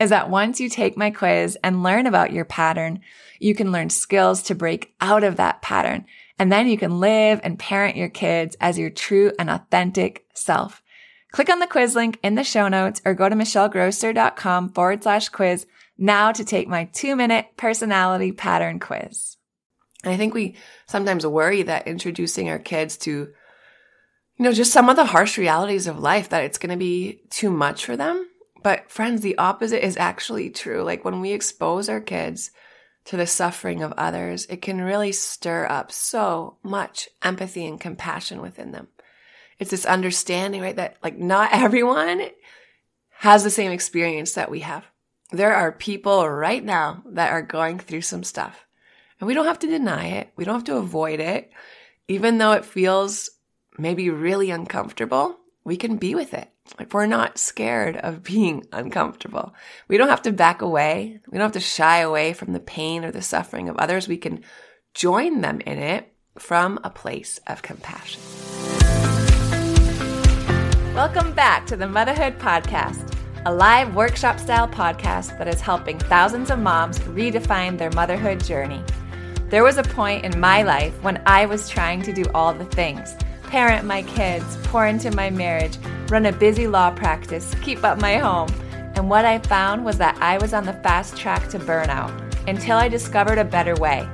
is that once you take my quiz and learn about your pattern, you can learn skills to break out of that pattern. And then you can live and parent your kids as your true and authentic self. Click on the quiz link in the show notes or go to michellegrosser.com forward slash quiz now to take my two minute personality pattern quiz. And I think we sometimes worry that introducing our kids to, you know, just some of the harsh realities of life, that it's going to be too much for them. But friends, the opposite is actually true. Like when we expose our kids to the suffering of others, it can really stir up so much empathy and compassion within them. It's this understanding, right? That like not everyone has the same experience that we have there are people right now that are going through some stuff. And we don't have to deny it. We don't have to avoid it. Even though it feels maybe really uncomfortable, we can be with it. Like we're not scared of being uncomfortable. We don't have to back away. We don't have to shy away from the pain or the suffering of others. We can join them in it from a place of compassion. Welcome back to the Motherhood Podcast a live workshop style podcast that is helping thousands of moms redefine their motherhood journey. There was a point in my life when I was trying to do all the things parent my kids, pour into my marriage, run a busy law practice, keep up my home. And what I found was that I was on the fast track to burnout until I discovered a better way.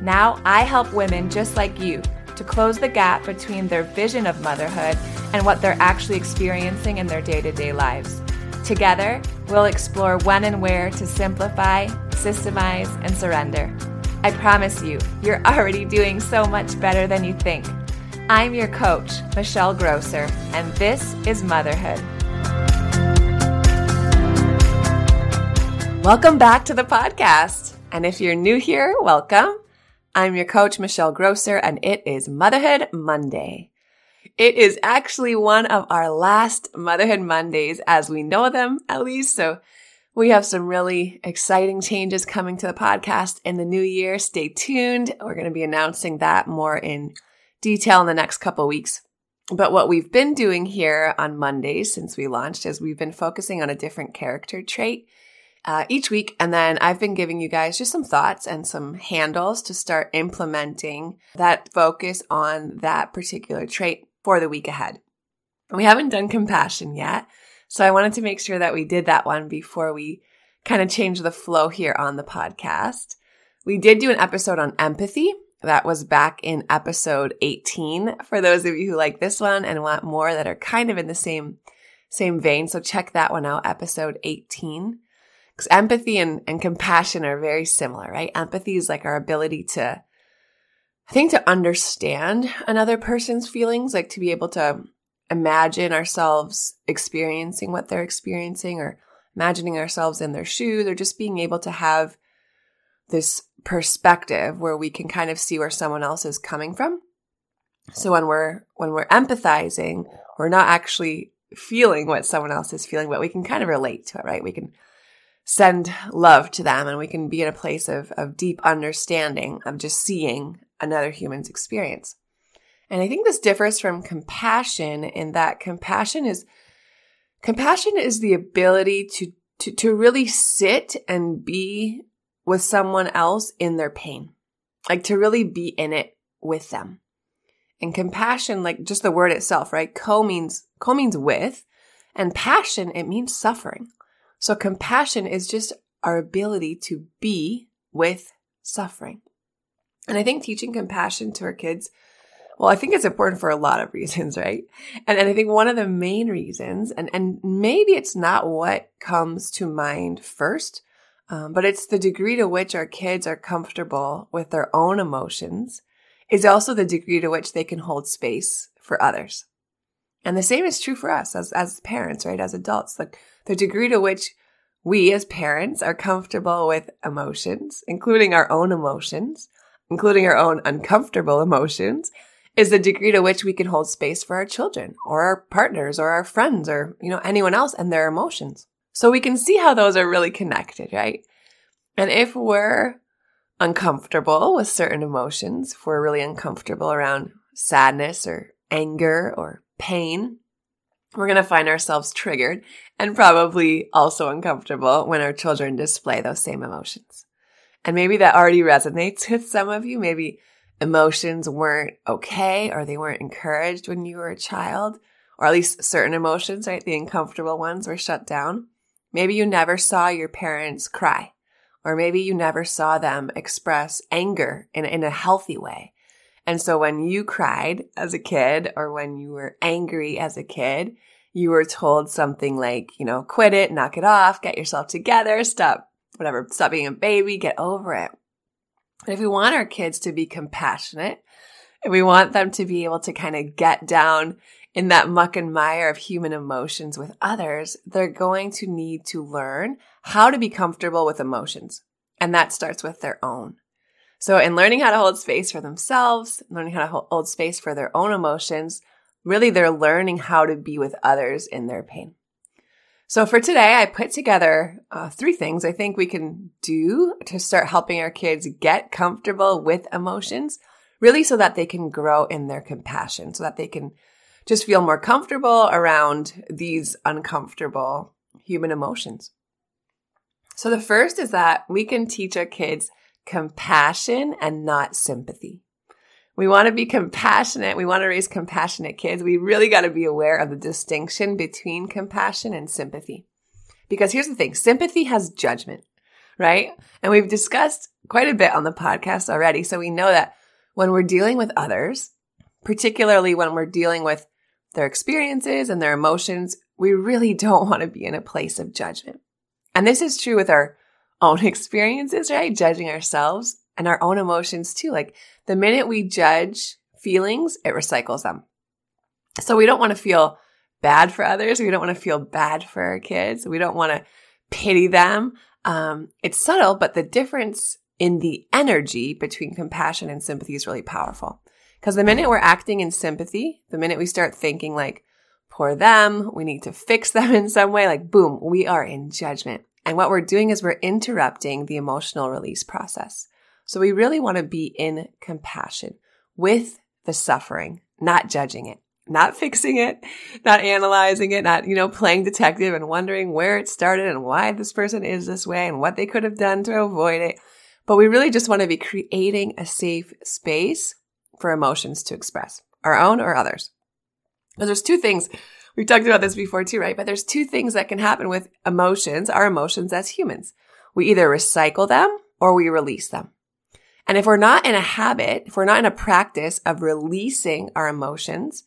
Now I help women just like you to close the gap between their vision of motherhood and what they're actually experiencing in their day to day lives. Together, we'll explore when and where to simplify, systemize, and surrender. I promise you, you're already doing so much better than you think. I'm your coach, Michelle Grosser, and this is Motherhood. Welcome back to the podcast. And if you're new here, welcome. I'm your coach, Michelle Grosser, and it is Motherhood Monday. It is actually one of our last Motherhood Mondays as we know them, at least. So we have some really exciting changes coming to the podcast in the new year. Stay tuned. We're going to be announcing that more in detail in the next couple weeks. But what we've been doing here on Mondays since we launched is we've been focusing on a different character trait uh, each week. And then I've been giving you guys just some thoughts and some handles to start implementing that focus on that particular trait for the week ahead. We haven't done compassion yet. So I wanted to make sure that we did that one before we kind of change the flow here on the podcast. We did do an episode on empathy. That was back in episode 18 for those of you who like this one and want more that are kind of in the same same vein. So check that one out, episode 18. Because empathy and, and compassion are very similar, right? Empathy is like our ability to I think to understand another person's feelings, like to be able to imagine ourselves experiencing what they're experiencing or imagining ourselves in their shoes or just being able to have this perspective where we can kind of see where someone else is coming from. So when we're when we're empathizing, we're not actually feeling what someone else is feeling, but we can kind of relate to it, right? We can send love to them and we can be in a place of, of deep understanding of just seeing another human's experience. And I think this differs from compassion in that compassion is compassion is the ability to to, to really sit and be with someone else in their pain. Like to really be in it with them. And compassion, like just the word itself, right? Co means, co means with, and passion, it means suffering. So compassion is just our ability to be with suffering. And I think teaching compassion to our kids, well, I think it's important for a lot of reasons, right? And, and I think one of the main reasons, and, and maybe it's not what comes to mind first, um, but it's the degree to which our kids are comfortable with their own emotions is also the degree to which they can hold space for others. And the same is true for us as, as parents, right? As adults, like the degree to which we as parents are comfortable with emotions, including our own emotions, including our own uncomfortable emotions, is the degree to which we can hold space for our children or our partners or our friends or, you know, anyone else and their emotions. So we can see how those are really connected, right? And if we're uncomfortable with certain emotions, if we're really uncomfortable around sadness or anger or pain, we're going to find ourselves triggered and probably also uncomfortable when our children display those same emotions. And maybe that already resonates with some of you. Maybe emotions weren't okay or they weren't encouraged when you were a child, or at least certain emotions, right? The uncomfortable ones were shut down. Maybe you never saw your parents cry or maybe you never saw them express anger in, in a healthy way. And so when you cried as a kid or when you were angry as a kid, you were told something like, you know, quit it, knock it off, get yourself together, stop, whatever, stop being a baby, get over it. If we want our kids to be compassionate, and we want them to be able to kind of get down in that muck and mire of human emotions with others, they're going to need to learn how to be comfortable with emotions. And that starts with their own. So in learning how to hold space for themselves, learning how to hold space for their own emotions, really they're learning how to be with others in their pain. So for today, I put together uh, three things I think we can do to start helping our kids get comfortable with emotions, really so that they can grow in their compassion, so that they can just feel more comfortable around these uncomfortable human emotions. So the first is that we can teach our kids compassion and not sympathy. We want to be compassionate. We want to raise compassionate kids. We really got to be aware of the distinction between compassion and sympathy. Because here's the thing. Sympathy has judgment, right? And we've discussed quite a bit on the podcast already. So we know that when we're dealing with others, particularly when we're dealing with their experiences and their emotions, we really don't want to be in a place of judgment. And this is true with our own experiences, right? Judging ourselves and our own emotions too. Like the minute we judge feelings, it recycles them. So we don't want to feel bad for others. We don't want to feel bad for our kids. We don't want to pity them. Um, it's subtle, but the difference in the energy between compassion and sympathy is really powerful. Because the minute we're acting in sympathy, the minute we start thinking like, poor them, we need to fix them in some way, like boom, we are in judgment. And what we're doing is we're interrupting the emotional release process. So we really want to be in compassion with the suffering, not judging it, not fixing it, not analyzing it, not, you know, playing detective and wondering where it started and why this person is this way and what they could have done to avoid it. But we really just want to be creating a safe space for emotions to express, our own or others. There's two things. We've talked about this before too, right? But there's two things that can happen with emotions, our emotions as humans. We either recycle them or we release them. And if we're not in a habit, if we're not in a practice of releasing our emotions,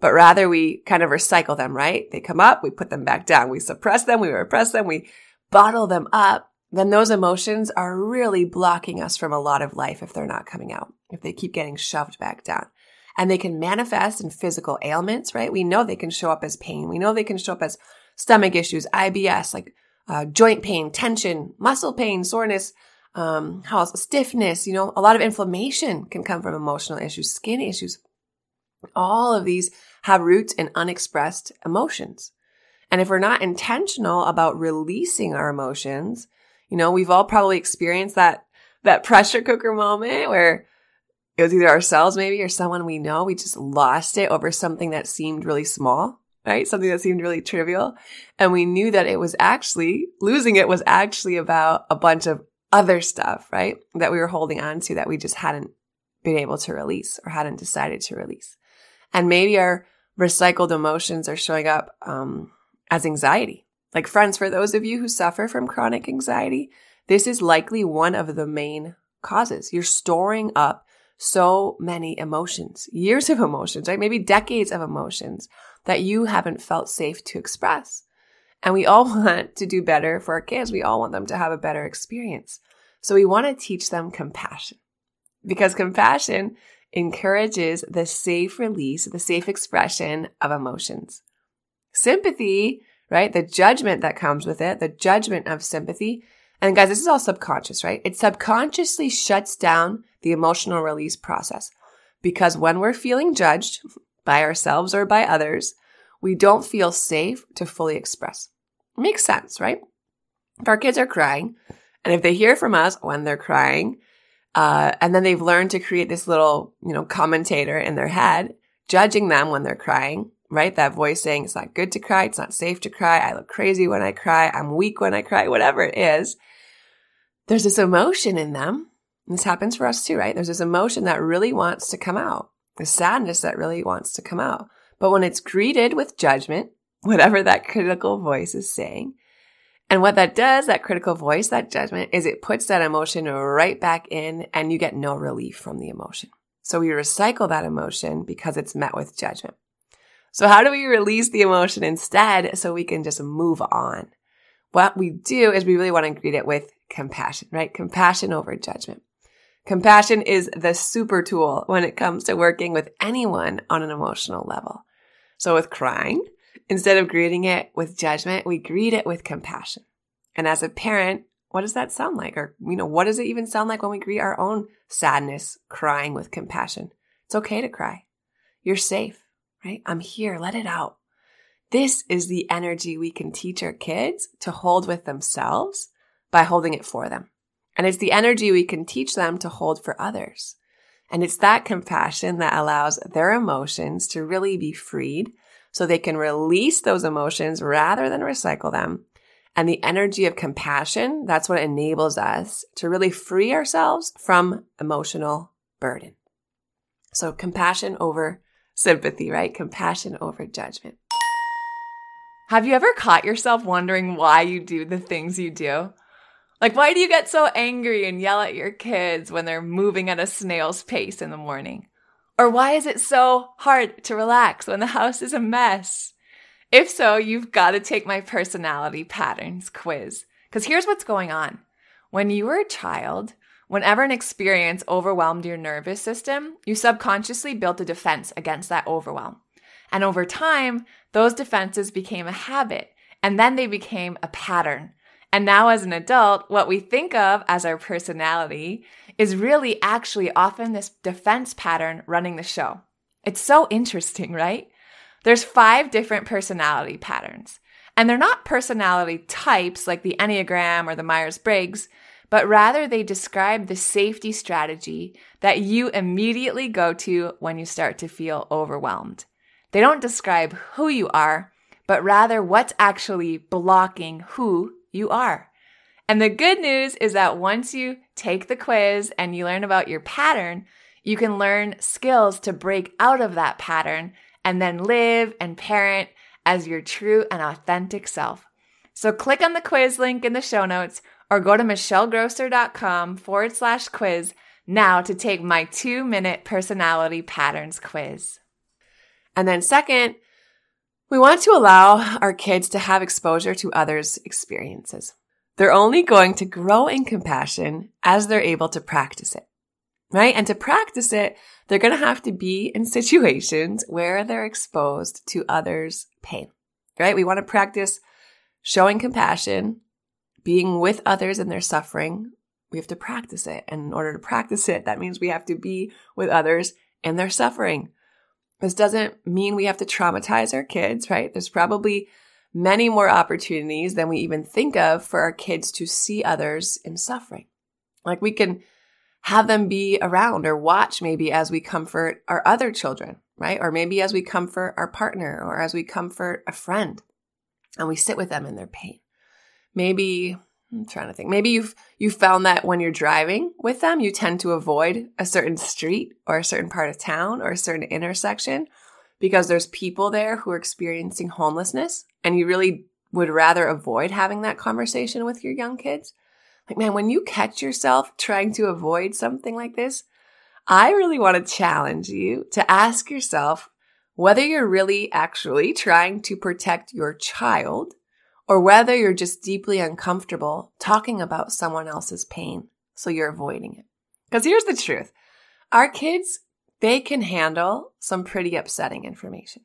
but rather we kind of recycle them, right? They come up, we put them back down, we suppress them, we repress them, we bottle them up, then those emotions are really blocking us from a lot of life if they're not coming out, if they keep getting shoved back down. And they can manifest in physical ailments, right? We know they can show up as pain. We know they can show up as stomach issues, IBS, like uh, joint pain, tension, muscle pain, soreness, um, how else? stiffness. You know, a lot of inflammation can come from emotional issues, skin issues. All of these have roots in unexpressed emotions. And if we're not intentional about releasing our emotions, you know, we've all probably experienced that, that pressure cooker moment where either ourselves maybe or someone we know. We just lost it over something that seemed really small, right? Something that seemed really trivial. And we knew that it was actually, losing it was actually about a bunch of other stuff, right? That we were holding on to that we just hadn't been able to release or hadn't decided to release. And maybe our recycled emotions are showing up um, as anxiety. Like, friends, for those of you who suffer from chronic anxiety, this is likely one of the main causes. You're storing up so many emotions, years of emotions, right? Maybe decades of emotions that you haven't felt safe to express. And we all want to do better for our kids. We all want them to have a better experience. So we want to teach them compassion because compassion encourages the safe release, the safe expression of emotions. Sympathy, right? The judgment that comes with it, the judgment of sympathy. And guys, this is all subconscious, right? It subconsciously shuts down the emotional release process because when we're feeling judged by ourselves or by others, we don't feel safe to fully express. Makes sense, right? If our kids are crying, and if they hear from us when they're crying, uh, and then they've learned to create this little, you know, commentator in their head, judging them when they're crying, right? That voice saying it's not good to cry, it's not safe to cry, I look crazy when I cry, I'm weak when I cry, whatever it is. There's this emotion in them. This happens for us too, right? There's this emotion that really wants to come out, the sadness that really wants to come out. But when it's greeted with judgment, whatever that critical voice is saying, and what that does, that critical voice, that judgment, is it puts that emotion right back in and you get no relief from the emotion. So we recycle that emotion because it's met with judgment. So how do we release the emotion instead so we can just move on? What we do is we really want to greet it with compassion, right? Compassion over judgment. Compassion is the super tool when it comes to working with anyone on an emotional level. So with crying, Instead of greeting it with judgment, we greet it with compassion. And as a parent, what does that sound like? Or, you know, what does it even sound like when we greet our own sadness, crying with compassion? It's okay to cry. You're safe, right? I'm here. Let it out. This is the energy we can teach our kids to hold with themselves by holding it for them. And it's the energy we can teach them to hold for others. And it's that compassion that allows their emotions to really be freed so they can release those emotions rather than recycle them. And the energy of compassion, that's what enables us to really free ourselves from emotional burden. So compassion over sympathy, right? Compassion over judgment. Have you ever caught yourself wondering why you do the things you do? Like, why do you get so angry and yell at your kids when they're moving at a snail's pace in the morning? Or why is it so hard to relax when the house is a mess? If so, you've got to take my personality patterns quiz. Because here's what's going on. When you were a child, whenever an experience overwhelmed your nervous system, you subconsciously built a defense against that overwhelm. And over time, those defenses became a habit, and then they became a pattern. And now, as an adult, what we think of as our personality is really actually often this defense pattern running the show. It's so interesting, right? There's five different personality patterns. And they're not personality types like the Enneagram or the Myers Briggs, but rather they describe the safety strategy that you immediately go to when you start to feel overwhelmed. They don't describe who you are, but rather what's actually blocking who you are. And the good news is that once you take the quiz and you learn about your pattern, you can learn skills to break out of that pattern and then live and parent as your true and authentic self. So click on the quiz link in the show notes or go to michellegrosser.com forward slash quiz now to take my two minute personality patterns quiz. And then second, we want to allow our kids to have exposure to others' experiences. They're only going to grow in compassion as they're able to practice it, right? And to practice it, they're going to have to be in situations where they're exposed to others' pain, right? We want to practice showing compassion, being with others in their suffering. We have to practice it. And in order to practice it, that means we have to be with others in their suffering. This doesn't mean we have to traumatize our kids, right? There's probably many more opportunities than we even think of for our kids to see others in suffering. Like we can have them be around or watch maybe as we comfort our other children, right? Or maybe as we comfort our partner or as we comfort a friend and we sit with them in their pain. Maybe I'm trying to think. Maybe you've you found that when you're driving with them, you tend to avoid a certain street or a certain part of town or a certain intersection because there's people there who are experiencing homelessness and you really would rather avoid having that conversation with your young kids. Like, man, when you catch yourself trying to avoid something like this, I really want to challenge you to ask yourself whether you're really actually trying to protect your child or whether you're just deeply uncomfortable talking about someone else's pain, so you're avoiding it. Because here's the truth our kids, they can handle some pretty upsetting information,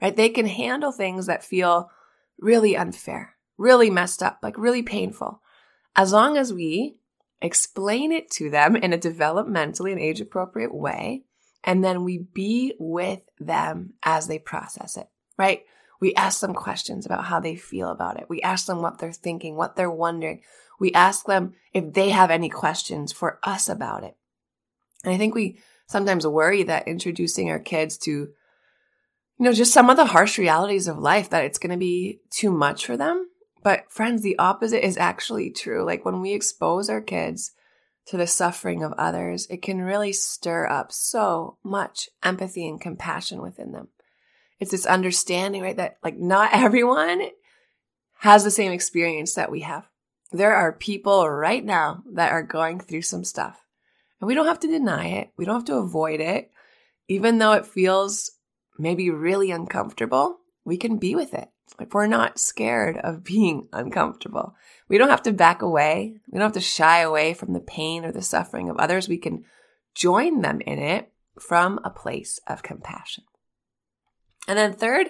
right? They can handle things that feel really unfair, really messed up, like really painful. As long as we explain it to them in a developmentally and age appropriate way, and then we be with them as they process it, right? We ask them questions about how they feel about it. We ask them what they're thinking, what they're wondering. We ask them if they have any questions for us about it. And I think we sometimes worry that introducing our kids to, you know, just some of the harsh realities of life, that it's going to be too much for them. But friends, the opposite is actually true. Like when we expose our kids to the suffering of others, it can really stir up so much empathy and compassion within them it's this understanding, right? That like not everyone has the same experience that we have. There are people right now that are going through some stuff and we don't have to deny it. We don't have to avoid it. Even though it feels maybe really uncomfortable, we can be with it. Like we're not scared of being uncomfortable. We don't have to back away. We don't have to shy away from the pain or the suffering of others. We can join them in it from a place of compassion. And then third,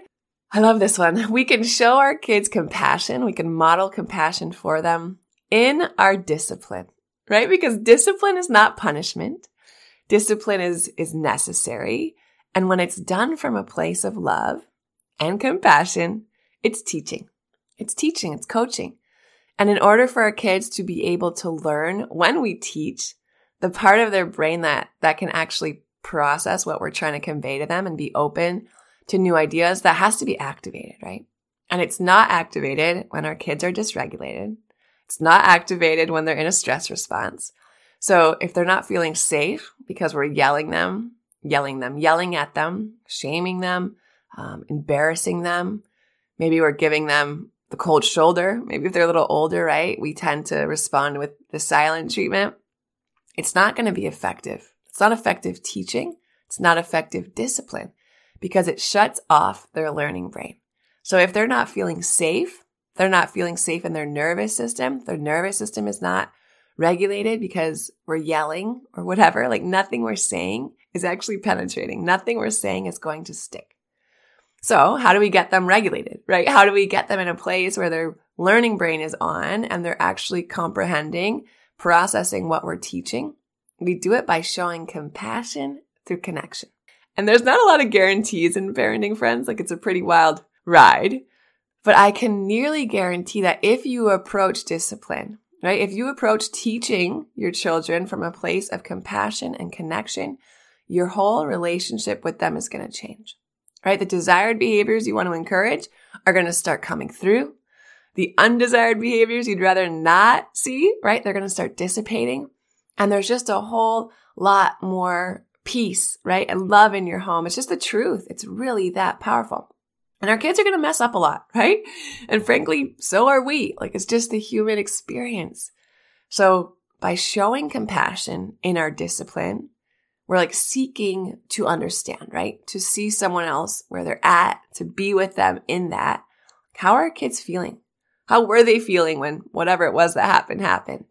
I love this one. We can show our kids compassion. We can model compassion for them in our discipline, right? Because discipline is not punishment. Discipline is, is necessary. And when it's done from a place of love and compassion, it's teaching. It's teaching. It's coaching. And in order for our kids to be able to learn when we teach, the part of their brain that, that can actually process what we're trying to convey to them and be open to new ideas, that has to be activated, right? And it's not activated when our kids are dysregulated. It's not activated when they're in a stress response. So if they're not feeling safe because we're yelling them, yelling them, yelling at them, shaming them, um, embarrassing them, maybe we're giving them the cold shoulder. Maybe if they're a little older, right? We tend to respond with the silent treatment. It's not going to be effective. It's not effective teaching. It's not effective discipline because it shuts off their learning brain. So if they're not feeling safe, they're not feeling safe in their nervous system, their nervous system is not regulated because we're yelling or whatever, like nothing we're saying is actually penetrating. Nothing we're saying is going to stick. So how do we get them regulated, right? How do we get them in a place where their learning brain is on and they're actually comprehending, processing what we're teaching? We do it by showing compassion through connection. And there's not a lot of guarantees in parenting friends. Like it's a pretty wild ride. But I can nearly guarantee that if you approach discipline, right? If you approach teaching your children from a place of compassion and connection, your whole relationship with them is going to change, right? The desired behaviors you want to encourage are going to start coming through. The undesired behaviors you'd rather not see, right? They're going to start dissipating. And there's just a whole lot more peace, right? And love in your home. It's just the truth. It's really that powerful. And our kids are going to mess up a lot, right? And frankly, so are we. Like it's just the human experience. So by showing compassion in our discipline, we're like seeking to understand, right? To see someone else where they're at, to be with them in that. How are our kids feeling? How were they feeling when whatever it was that happened happened?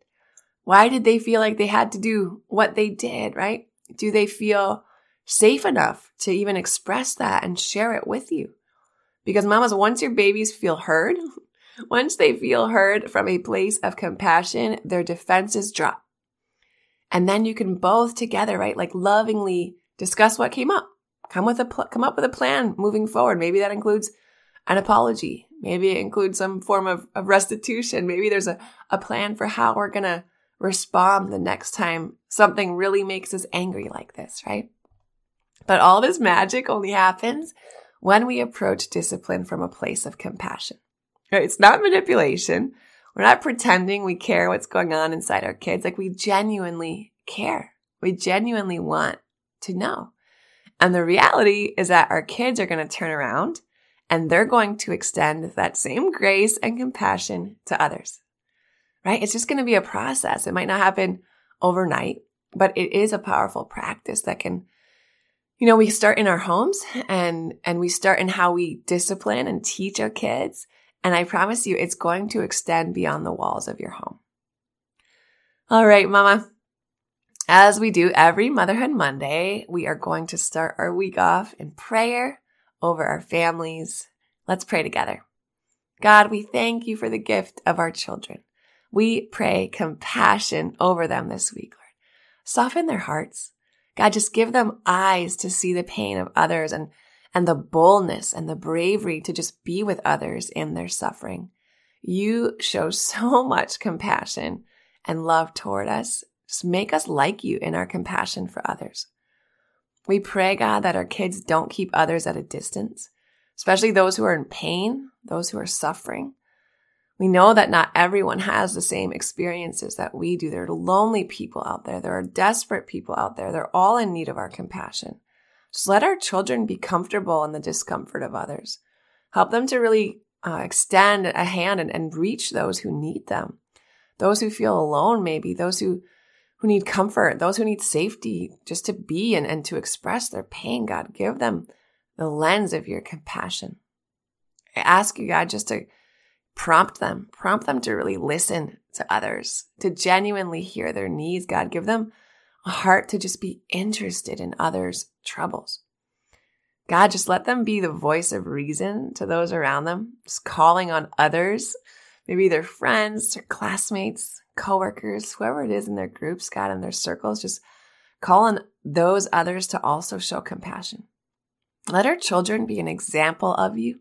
Why did they feel like they had to do what they did, right? Do they feel safe enough to even express that and share it with you? Because mamas, once your babies feel heard, once they feel heard from a place of compassion, their defenses drop. And then you can both together, right? Like lovingly discuss what came up. Come with a pl- come up with a plan moving forward. Maybe that includes an apology. Maybe it includes some form of, of restitution. Maybe there's a, a plan for how we're gonna respond the next time something really makes us angry like this, right? But all this magic only happens when we approach discipline from a place of compassion. Right? It's not manipulation. We're not pretending we care what's going on inside our kids. Like we genuinely care. We genuinely want to know. And the reality is that our kids are going to turn around and they're going to extend that same grace and compassion to others, right? It's just going to be a process. It might not happen overnight, but it is a powerful practice that can, you know, we start in our homes and, and we start in how we discipline and teach our kids. And I promise you, it's going to extend beyond the walls of your home. All right, mama. As we do every Motherhood Monday, we are going to start our week off in prayer over our families. Let's pray together. God, we thank you for the gift of our children. We pray compassion over them this week, Lord. Soften their hearts. God, just give them eyes to see the pain of others and, and the boldness and the bravery to just be with others in their suffering. You show so much compassion and love toward us. Just make us like you in our compassion for others. We pray, God, that our kids don't keep others at a distance, especially those who are in pain, those who are suffering. We know that not everyone has the same experiences that we do. There are lonely people out there. There are desperate people out there. They're all in need of our compassion. Just let our children be comfortable in the discomfort of others. Help them to really uh, extend a hand and, and reach those who need them. Those who feel alone, maybe, those who who need comfort, those who need safety just to be and, and to express their pain. God, give them the lens of your compassion. I ask you, God, just to prompt them, prompt them to really listen to others, to genuinely hear their needs. God, give them a heart to just be interested in others' troubles. God, just let them be the voice of reason to those around them, just calling on others, maybe their friends, their classmates, coworkers, whoever it is in their groups, God, in their circles, just call on those others to also show compassion. Let our children be an example of you,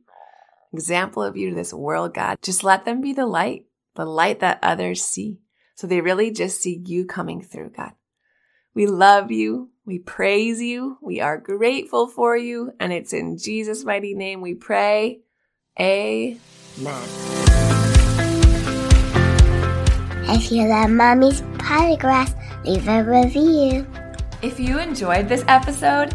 example of you to this world, God. Just let them be the light, the light that others see. So they really just see you coming through, God. We love you. We praise you. We are grateful for you. And it's in Jesus' mighty name we pray. Amen. If you love Mommy's Polygraphs, leave a review. If you enjoyed this episode,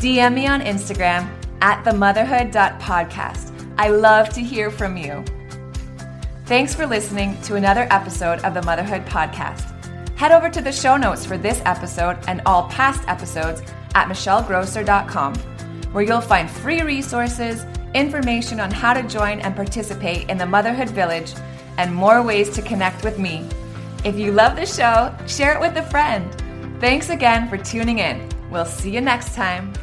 DM me on Instagram at themotherhood.podcast. I love to hear from you. Thanks for listening to another episode of the Motherhood Podcast. Head over to the show notes for this episode and all past episodes at michellegrosser.com, where you'll find free resources, information on how to join and participate in the Motherhood Village and more ways to connect with me. If you love the show, share it with a friend. Thanks again for tuning in. We'll see you next time.